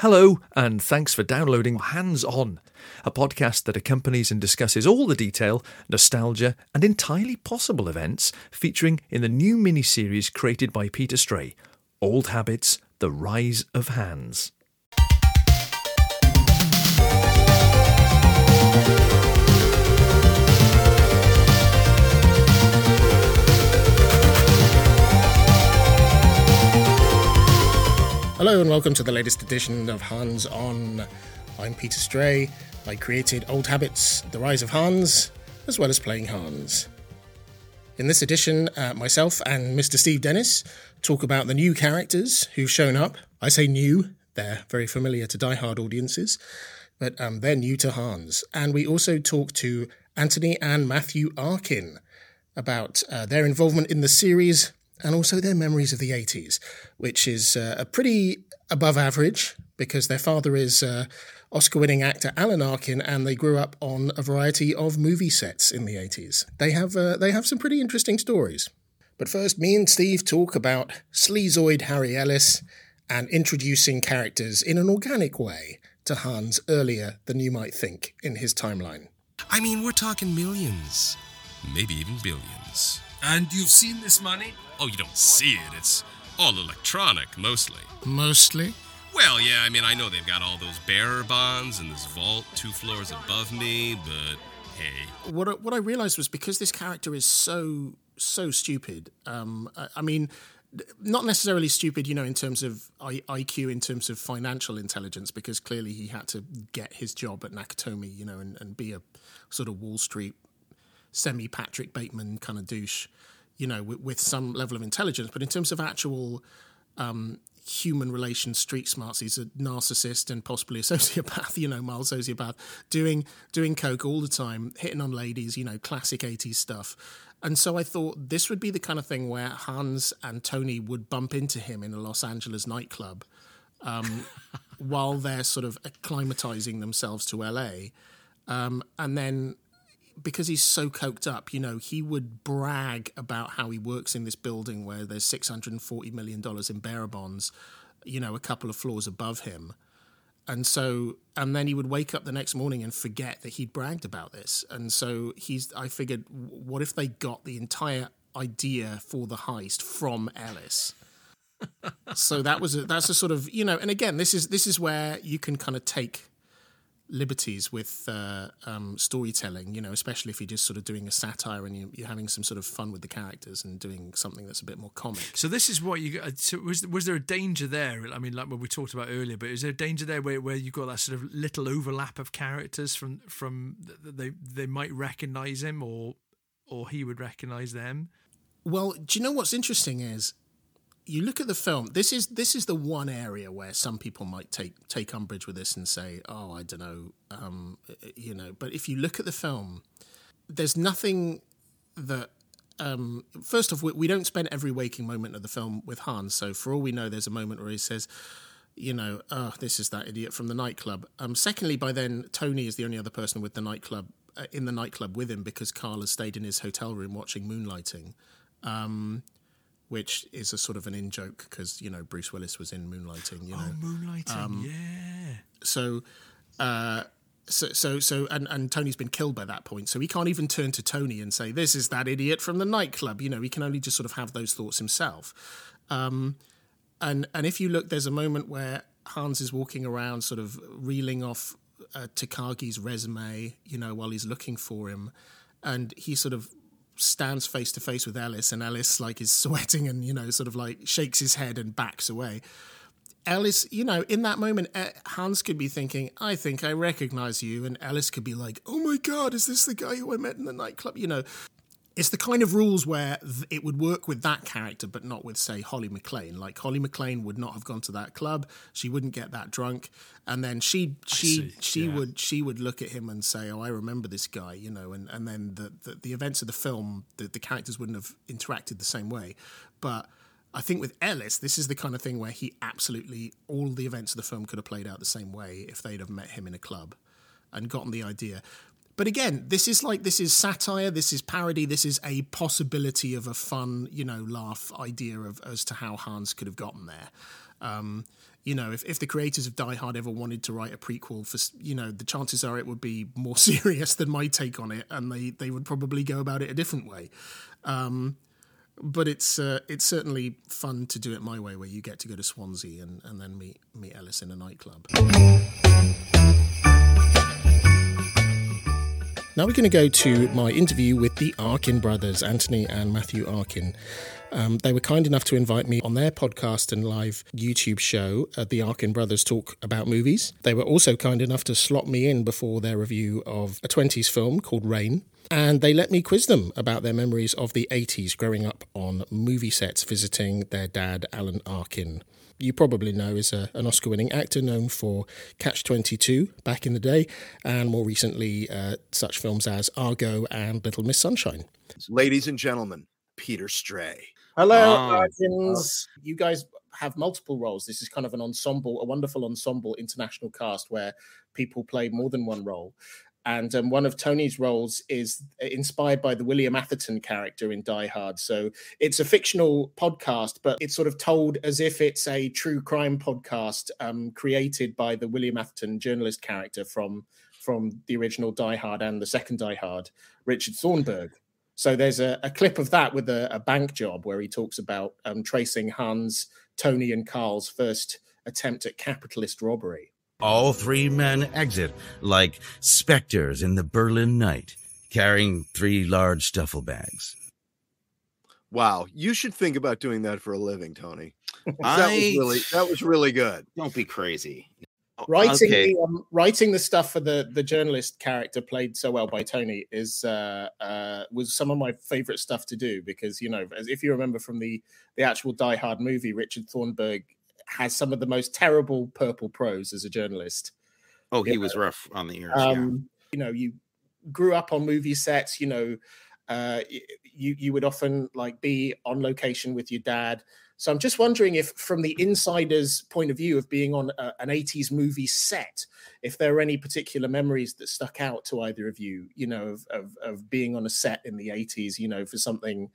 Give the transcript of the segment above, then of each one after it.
Hello, and thanks for downloading Hans On, a podcast that accompanies and discusses all the detail, nostalgia, and entirely possible events featuring in the new mini-series created by Peter Stray, Old Habits: The Rise of Hans. Hello and welcome to the latest edition of Hans On. I'm Peter Stray. I created Old Habits, The Rise of Hans, as well as playing Hans. In this edition, uh, myself and Mr. Steve Dennis talk about the new characters who've shown up. I say new, they're very familiar to die-hard audiences, but um, they're new to Hans. And we also talk to Anthony and Matthew Arkin about uh, their involvement in the series and also their memories of the 80s, which is uh, a pretty above average because their father is uh, Oscar winning actor Alan Arkin and they grew up on a variety of movie sets in the 80s. They have, uh, they have some pretty interesting stories. But first, me and Steve talk about sleazoid Harry Ellis and introducing characters in an organic way to Hans earlier than you might think in his timeline. I mean, we're talking millions, maybe even billions. And you've seen this money? Oh, you don't see it. It's all electronic, mostly. Mostly? Well, yeah, I mean, I know they've got all those bearer bonds in this vault two floors above me, but hey. What I, what I realized was because this character is so so stupid. Um, I, I mean, not necessarily stupid, you know, in terms of I, IQ, in terms of financial intelligence, because clearly he had to get his job at Nakatomi, you know, and, and be a sort of Wall Street semi Patrick Bateman kind of douche, you know, with, with, some level of intelligence. But in terms of actual um, human relations, street smarts, he's a narcissist and possibly a sociopath, you know, mild sociopath, doing doing coke all the time, hitting on ladies, you know, classic 80s stuff. And so I thought this would be the kind of thing where Hans and Tony would bump into him in a Los Angeles nightclub um, while they're sort of acclimatizing themselves to LA. Um, and then because he's so coked up, you know, he would brag about how he works in this building where there's $640 million in bearer bonds, you know, a couple of floors above him. And so, and then he would wake up the next morning and forget that he'd bragged about this. And so he's, I figured, what if they got the entire idea for the heist from Ellis? so that was a, that's a sort of you know and again this is this is where you can kind of take liberties with uh, um, storytelling, you know, especially if you're just sort of doing a satire and you're, having some sort of fun with the characters and doing something that's a bit more comic. So this is what you. So was was there a danger there? I mean, like what we talked about earlier, but is there a danger there where, where you got that sort of little overlap of characters from from they they might recognise him or or he would recognise them? Well, do you know what's interesting is you look at the film. This is this is the one area where some people might take take umbrage with this and say, "Oh, I don't know," um, you know. But if you look at the film, there's nothing that. Um, first off, we, we don't spend every waking moment of the film with Hans. So for all we know, there's a moment where he says, "You know, oh, this is that idiot from the nightclub." Um, secondly, by then Tony is the only other person with the nightclub uh, in the nightclub with him because Carl has stayed in his hotel room watching Moonlighting. Um, which is a sort of an in joke because you know Bruce Willis was in Moonlighting. You oh, know, Moonlighting, um, yeah. So, uh, so, so, so, and and Tony's been killed by that point, so he can't even turn to Tony and say, "This is that idiot from the nightclub." You know, he can only just sort of have those thoughts himself. Um, and and if you look, there's a moment where Hans is walking around, sort of reeling off uh, Takagi's resume, you know, while he's looking for him, and he sort of stands face to face with Ellis, and Ellis like is sweating and you know sort of like shakes his head and backs away. Ellis, you know, in that moment, eh, Hans could be thinking, "I think I recognize you," and Ellis could be like, "Oh my god, is this the guy who I met in the nightclub?" You know, it's the kind of rules where it would work with that character, but not with, say, Holly McClane. Like Holly McClane would not have gone to that club. She wouldn't get that drunk, and then she she she yeah. would she would look at him and say, "Oh, I remember this guy," you know. And and then the the, the events of the film, the, the characters wouldn't have interacted the same way. But I think with Ellis, this is the kind of thing where he absolutely all the events of the film could have played out the same way if they'd have met him in a club and gotten the idea. But again, this is like this is satire, this is parody, this is a possibility of a fun, you know, laugh idea of as to how Hans could have gotten there. Um, you know, if, if the creators of Die Hard ever wanted to write a prequel for, you know, the chances are it would be more serious than my take on it, and they they would probably go about it a different way. Um, but it's uh, it's certainly fun to do it my way, where you get to go to Swansea and, and then meet meet Ellis in a nightclub. Now we're going to go to my interview with the Arkin brothers, Anthony and Matthew Arkin. Um, they were kind enough to invite me on their podcast and live YouTube show, uh, The Arkin Brothers Talk About Movies. They were also kind enough to slot me in before their review of a 20s film called Rain. And they let me quiz them about their memories of the 80s growing up on movie sets visiting their dad, Alan Arkin you probably know is a, an Oscar winning actor known for Catch 22 back in the day, and more recently, uh, such films as Argo and Little Miss Sunshine. Ladies and gentlemen, Peter Stray. Hello, oh. You guys have multiple roles. This is kind of an ensemble, a wonderful ensemble international cast where people play more than one role. And um, one of Tony's roles is inspired by the William Atherton character in Die Hard. So it's a fictional podcast, but it's sort of told as if it's a true crime podcast um, created by the William Atherton journalist character from from the original Die Hard and the second Die Hard, Richard Thornburg. So there's a, a clip of that with a, a, bank job where he talks about um, tracing Hans, Tony, and Carl's first attempt at capitalist robbery. All three men exit like specters in the Berlin night, carrying three large duffel bags. Wow, you should think about doing that for a living, Tony. That was really that was really good. Don't be crazy. Writing okay. the um, writing the stuff for the the journalist character played so well by Tony is uh, uh, was some of my favorite stuff to do because you know if you remember from the the actual Die Hard movie, Richard Thornburg has some of the most terrible purple prose as a journalist. Oh, he you was know. rough on the ears. Um, yeah. You know, you grew up on movie sets. You know, uh, you you would often like be on location with your dad. So I'm just wondering if, from the insider's point of view of being on a, an 80s movie set, if there are any particular memories that stuck out to either of you, you know, of, of, of being on a set in the 80s, you know, for something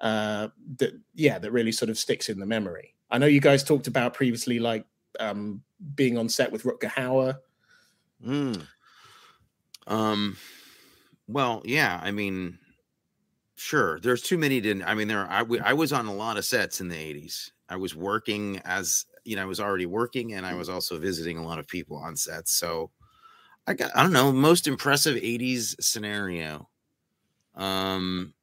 uh, that, yeah, that really sort of sticks in the memory. I know you guys talked about previously, like um, being on set with Rutger Hauer. Mm. Um, well, yeah, I mean, sure. There's too many to. I mean, there. I, I was on a lot of sets in the '80s. I was working as you know, I was already working, and I was also visiting a lot of people on sets. So, I got. I don't know. Most impressive '80s scenario. Um,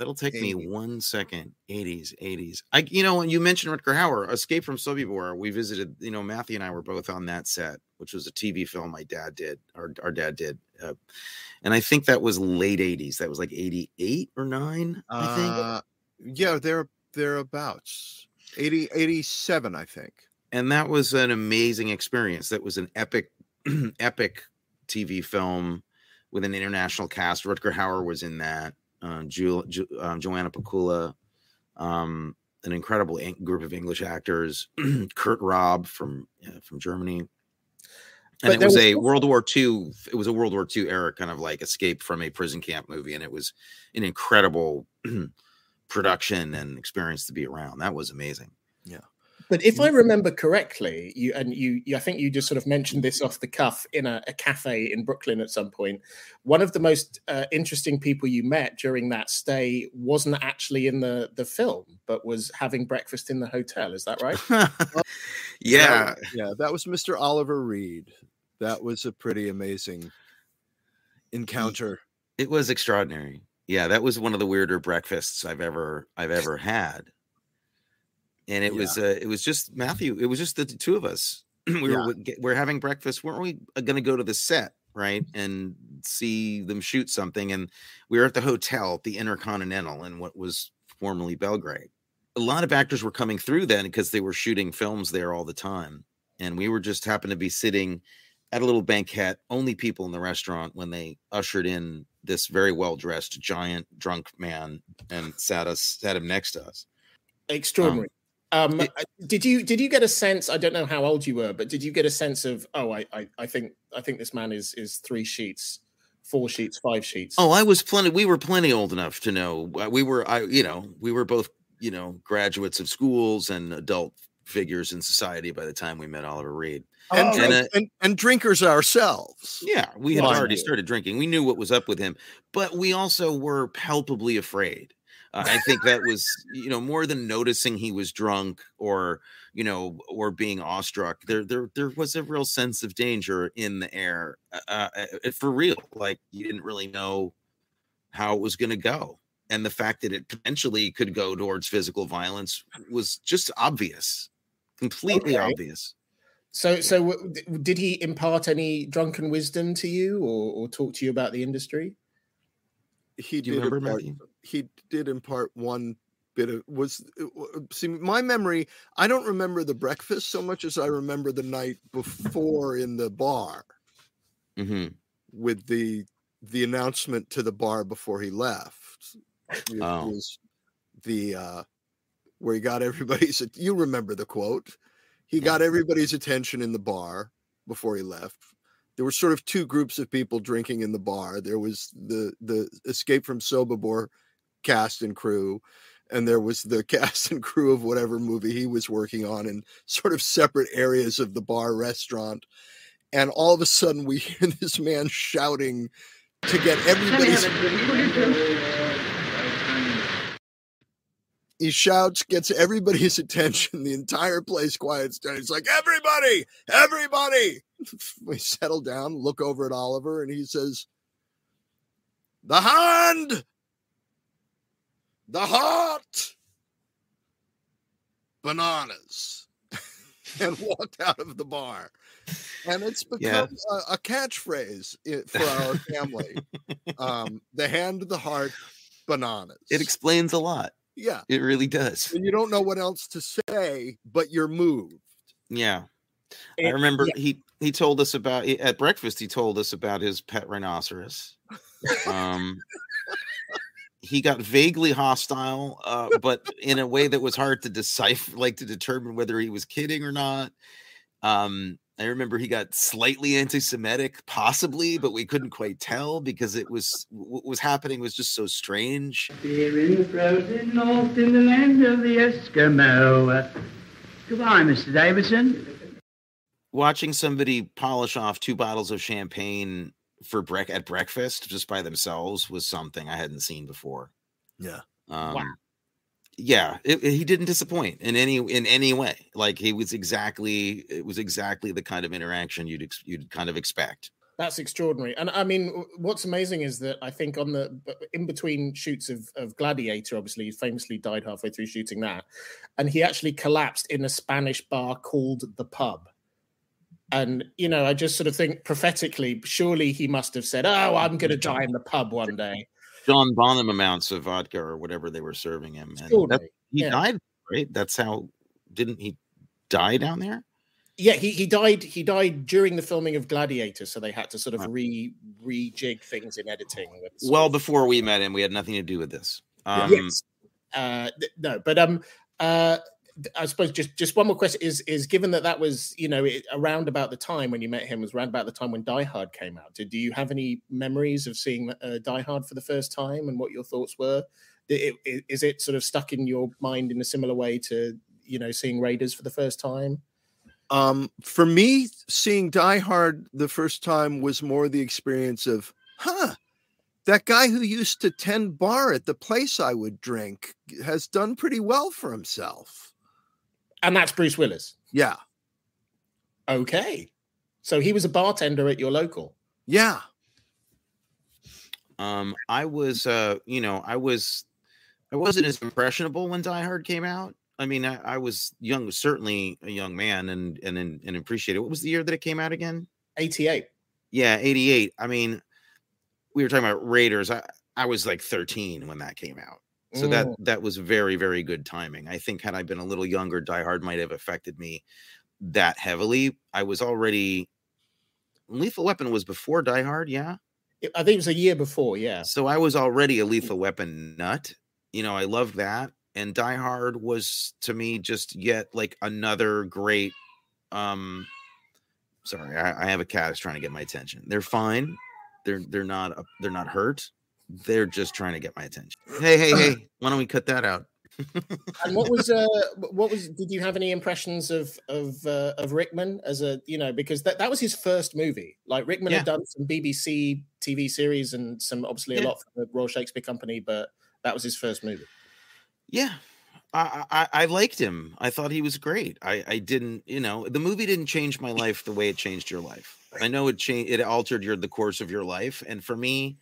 That'll take 80s. me one second. 80s, 80s. I, you know, when you mentioned Rutger Hauer, Escape from Sobibor, we visited. You know, Matthew and I were both on that set, which was a TV film my dad did. Our our dad did, uh, and I think that was late 80s. That was like 88 or nine. I think. Uh, yeah, they're thereabouts. 80, 87, I think. And that was an amazing experience. That was an epic, epic TV film with an international cast. Rutger Hauer was in that uh, um, Joanna Pacula, um, an incredible group of English actors, Kurt Raab from uh, from Germany. And but it was, was a World War II. It was a World War II era kind of like escape from a prison camp movie, and it was an incredible production and experience to be around. That was amazing. Yeah. But if I remember correctly, you and you, you I think you just sort of mentioned this off the cuff in a, a cafe in Brooklyn at some point. One of the most uh, interesting people you met during that stay wasn't actually in the the film, but was having breakfast in the hotel. Is that right? yeah, yeah. That was Mr. Oliver Reed. That was a pretty amazing encounter. It was extraordinary. Yeah, that was one of the weirder breakfasts I've ever I've ever had and it yeah. was uh, it was just Matthew. It was just the two of us. we yeah. were we're having breakfast. weren't we uh, going to go to the set right and see them shoot something? And we were at the hotel at the Intercontinental in what was formerly Belgrade. A lot of actors were coming through then because they were shooting films there all the time, and we were just happened to be sitting at a little banquette, only people in the restaurant when they ushered in this very well dressed giant drunk man and sat us sat him next to us. Extraordinary. Um, um, it, did you did you get a sense? I don't know how old you were, but did you get a sense of oh, I I, I think I think this man is is three sheets, four sheets, five sheets. Oh, I was plenty. We were plenty old enough to know. Uh, we were I you know we were both you know graduates of schools and adult figures in society by the time we met Oliver Reed. and, Oh, drink- and, uh, and, and drinkers ourselves. Yeah, we had Mind already started drinking. We knew what was up with him, but we also were palpably afraid. Uh, I think that was, you know, more than noticing he was drunk or, you know, or being awestruck. There, there, there was a real sense of danger in the air, uh, uh, for real. Like you didn't really know how it was going to go, and the fact that it potentially could go towards physical violence was just obvious, completely Okay. obvious. So, so w- d- did he impart any drunken wisdom to you, or, or talk to you about the industry? He Do you did remember, impart, Matthew? He did impart one bit of was uh, see my memory. I don't remember the breakfast so much as I remember the night before in the bar hmm with the the announcement to the bar before he left. Oh. was the uh where he got everybody's you remember the quote. He got everybody's attention in the bar before he left. There were sort of two groups of people drinking in the bar. There was the the Escape from Sobibor cast and crew, and there was the cast and crew of whatever movie he was working on in sort of separate areas of the bar restaurant. And all of a sudden, we hear this man shouting to get everybody's. He shouts, gets everybody's attention. The entire place quiets down. He's like, "Everybody, everybody!" We settle down, look over at Oliver, and he says, "The hand, the heart, bananas," and walked out of the bar. And it's Yeah. become a, a catchphrase for our family. um, the hand, the heart, bananas. It explains a lot. yeah, It really does. and you don't know what else to say, but you're moved. Yeah. I remember yeah. he he told us about at breakfast he told us about his pet rhinoceros. Um he got vaguely hostile uh but in a way that was hard to decipher like to determine whether he was kidding or not. Um I remember he got slightly anti-Semitic, possibly, but we couldn't quite tell because it was what was happening was just so strange. Here in the frozen north, in the land of the Eskimo. Goodbye, Mr. Davidson. watching somebody polish off two bottles of champagne for brec- at breakfast just by themselves was something I hadn't seen before. Yeah. Um, Yeah, it, it- he didn't disappoint in any in any way. Like he was exactly it was exactly the kind of interaction you'd ex- you'd kind of expect. That's extraordinary. And I mean, what's amazing is that I think on the in between shoots of, of Gladiator, obviously, he famously died halfway through shooting that, and he actually collapsed in a Spanish bar called the Pub. And you know, I just sort of think prophetically, surely he must have said, "Oh, I'm going to die in the pub one day." John Bonham amounts of vodka or whatever they were serving him, and that, he Yeah. died. Right? That's how didn't he die down there? Yeah, he, he died. He died during the filming of Gladiator, so they had to sort of re rejig things in editing. Well, of- before we met him, we had nothing to do with this. Um, yes. Uh, no, but um, uh, I suppose just just one more question is is given that that was you know it, around about the time when you met him was around about the time when Die Hard came out. Did do you have any memories of seeing uh, Die Hard for the first time and what your thoughts were? It- i- Is it sort of stuck in your mind in a similar way to you know seeing Raiders for the first time? Um, for me, seeing Die Hard the first time was more the experience of, huh, that guy who used to tend bar at the place I would drink has done pretty well for himself. And that's Bruce Willis. Yeah, Okay, so he was a bartender at your local. yeah. Um, I was, uh, you know, I was, I wasn't as impressionable when Die Hard came out. I mean, I, I was young, certainly a young man, and and and, and appreciated. What was the year that it came out again? Eighty eight. Yeah, eighty eight. I mean, we were talking about Raiders. I I was like thirteen when that came out, so that Mm. that was very very good timing. I think had I been a little younger, Die Hard might have affected me that heavily. I was already Lethal Weapon was before Die Hard, yeah. I think it was a year before. Yeah. So I was already a lethal weapon nut. You know, I love that. And Die Hard was to me just yet like another great um sorry, I, I have a cat that's trying to get my attention. They're fine. They're they're not uh, they're not hurt. They're just trying to get my attention. Hey, hey, hey, why don't we cut that out? and what was uh what was did you have any impressions of of uh, of Rickman as a you know because that, that was his first movie like Rickman Yeah. had done some BBC TV series and some obviously a lot for the Royal Shakespeare Company but that was his first movie Yeah. I, I I liked him. I thought he was great. I I didn't, you know, the movie didn't change my life the way it changed your life. I know it changed it altered your the course of your life and for me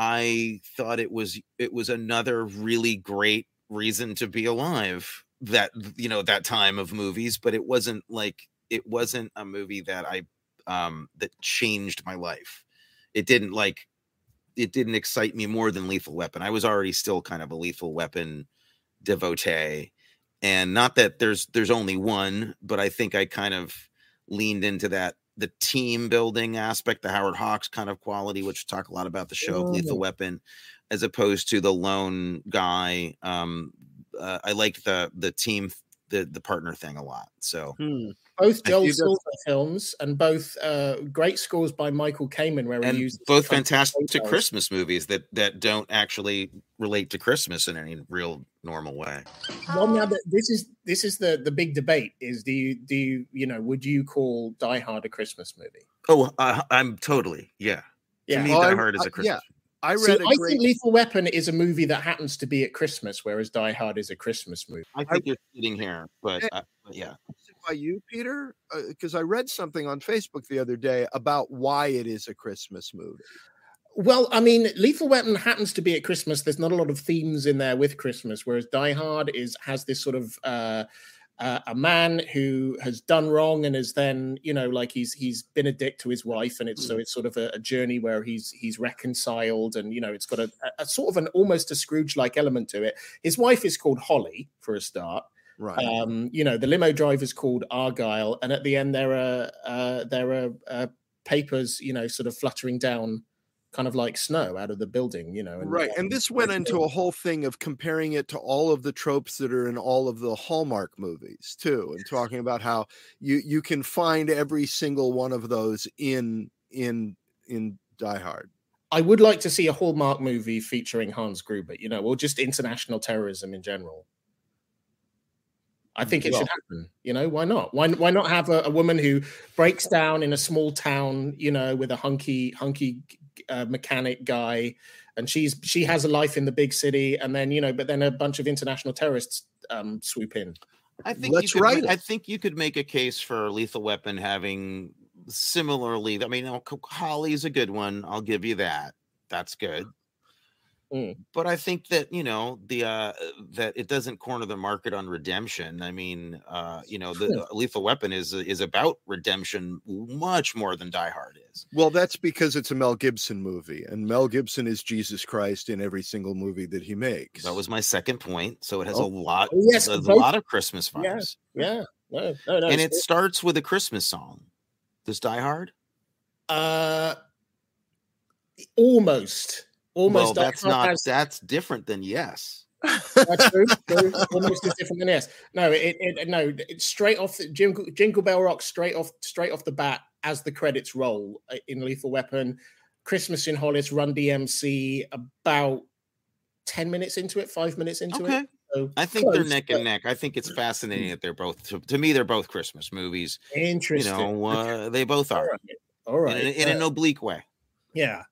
I thought it was it was another really great reason to be alive that you know that time of movies but it wasn't like it wasn't a movie that I um that changed my life. It didn't like it didn't excite me more than Lethal Weapon. I was already still kind of a Lethal Weapon devotee and not that there's there's only one but i think i kind of leaned into that the team building aspect the howard hawks kind of quality which we talk a lot about the show of lethal weapon as opposed to the lone guy um uh, i like the the team the the partner thing a lot so Hmm. both Joel Silver films and both uh great scores by Michael Kamen where he and used both fantastic photos. christmas movies that that don't actually relate to christmas in any real normal way Well, now that this is this is the the big debate is do you do you you know would you call Die Hard a Christmas movie? oh uh, i'm totally yeah Yeah. to me Oh, die I- hard is I- a christmas yeah. I See, read a I great. think Lethal Weapon is a movie that happens to be at Christmas, whereas Die Hard is a Christmas movie. I think you're sitting here, but Yeah. uh, but yeah, by you, Peter, because I read something on Facebook the other day about why it is a Christmas movie. Well, I mean, Lethal Weapon happens to be at Christmas. There's not a lot of themes in there with Christmas, whereas Die Hard is has this sort of uh, uh, a man who has done wrong and is then, you know, like he's he's been a dick to his wife, and it's so it's sort of a, a journey where he's he's reconciled, and you know, it's got a, a sort of an almost a Scrooge like element to it. His wife is called Holly for a start. Right. Um, you know, the limo driver's called Argyle, and at the end there are uh, there are uh, papers, you know, sort of fluttering down, kind of like snow out of the building, you know. right. And this went into a whole thing of comparing it to all of the tropes that are in all of the Hallmark movies too, and talking about how you you can find every single one of those in in in Die Hard. I would like to see a Hallmark movie featuring Hans Gruber, you know, or just international terrorism in general. I think it Well- should happen. You know, why not? Why why not have a, a woman who breaks down in a small town, you know, with a hunky hunky uh, mechanic guy, and she's she has a life in the big city, and then you know, but then a bunch of international terrorists um, swoop in. I think Let's you could, write I think you could make a case for Lethal Weapon having similarly. I mean, you know, Holly's a good one. I'll give you that. That's good. Mm. But I think that you know the uh that it doesn't corner the market on redemption. I mean, uh, you know, the Lethal Weapon is is about redemption much more than Die Hard is. Well, that's because it's a Mel Gibson movie, and Mel Gibson is Jesus Christ in every single movie that he makes. That was my second point. So it has Oh. a lot. Oh, yes, a both- lot of Christmas Yeah. vibes, Yeah, no, no, no. and it starts with a Christmas song. Does Die Hard? Uh, almost, almost. well, that's not. has- That's different than yes. that's true. true. Almost is different than yes. No, it, it no. It's straight off. the- Jingle, Jingle Bell Rock straight off, straight off the bat as the credits roll uh, in Lethal Weapon. Christmas in Hollis, Run DMC. About ten minutes into it, five minutes into Okay. it. So I think they're neck and neck. I think it's fascinating that they're both. To, to me, they're both Christmas movies. You Interesting. know, uh, they both are right. All right. in, in Uh, an oblique way. Yeah.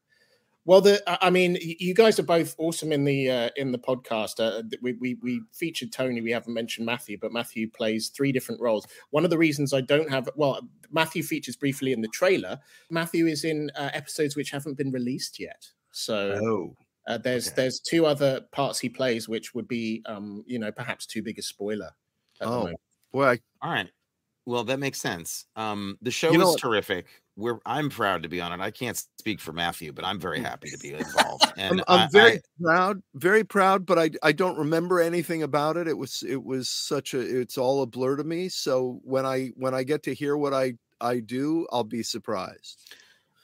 Well, the I I mean, you guys are both awesome in the uh, in the podcast. Uh, we, we we featured Tony. We haven't mentioned Matthew, but Matthew plays three different roles. One of the reasons I don't have well, Matthew features briefly in the trailer. Matthew is in uh, episodes which haven't been released yet. So Oh, uh, there's okay. there's two other parts he plays, which would be um you know perhaps too big a spoiler. at Oh. moment. Boy, I, all right. Well, that makes sense. Um, the show You know is what- terrific. We're I'm proud to be on it. I can't speak for Matthew, but I'm very mm. happy to be involved. And I'm, I'm I- very I- proud, very proud, but I I don't remember anything about it. It was it was such a it's all a blur to me. So when I when I get to hear what I I do, I'll be surprised.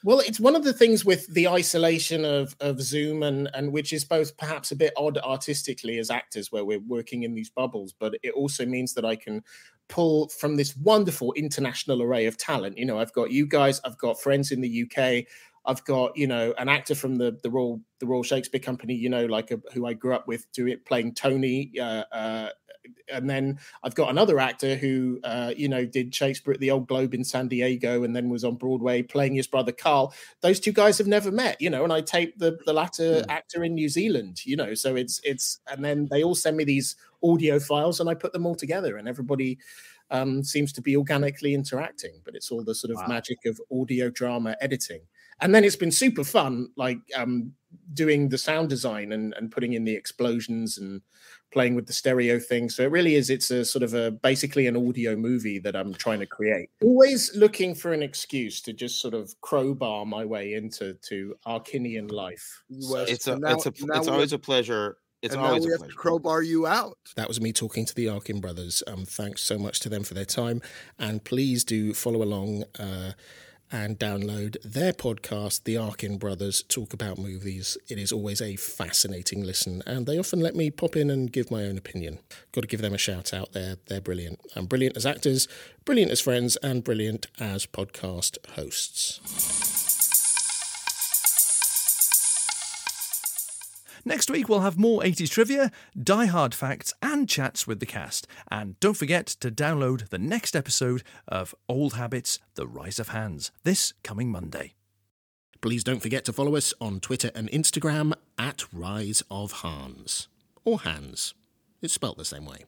Well, it's one of the things with the isolation of of Zoom and and which is both perhaps a bit odd artistically as actors where we're working in these bubbles, but it also means that I can pull from this wonderful international array of talent. You know, I've got you guys, I've got friends in the UK, I've got you know an actor from the the Royal the Royal Shakespeare Company, you know, like a, who I grew up with, doing playing Tony. Uh, uh, and then I've got another actor who, uh, you know, did Shakespeare at the Old Globe in San Diego, and then was on Broadway playing his brother Carl. Those two guys have never met, you know, and I taped the the latter mm. actor in New Zealand, you know. So it's it's, and then they all send me these audio files, and I put them all together, and everybody um, seems to be organically interacting. But it's all the sort of wow. magic of audio drama editing and then it's been super fun like um doing the sound design and and putting in the explosions and playing with the stereo thing so it really is it's a sort of a basically an audio movie that i'm trying to create always looking for an excuse to just sort of crowbar my way into to arkinian life it's a now, it's a it's always a pleasure it's and always now we have to crowbar you out. That was me talking to the Arkin brothers. Um, thanks so much to them for their time, and please do follow along. Uh, and download their podcast, The Arkin Brothers Talk About Movies. It is always a fascinating listen, and they often let me pop in and give my own opinion. Got to give them a shout out there. They're brilliant. And brilliant as actors, brilliant as friends, and brilliant as podcast hosts. Next week, we'll have more 80s trivia, die hard facts, and chats with the cast. And don't forget to download the next episode of Old Habits The Rise of Hans this coming Monday. Please don't forget to follow us on Twitter and Instagram at Rise of Hans. Or Hans. It's spelt the same way.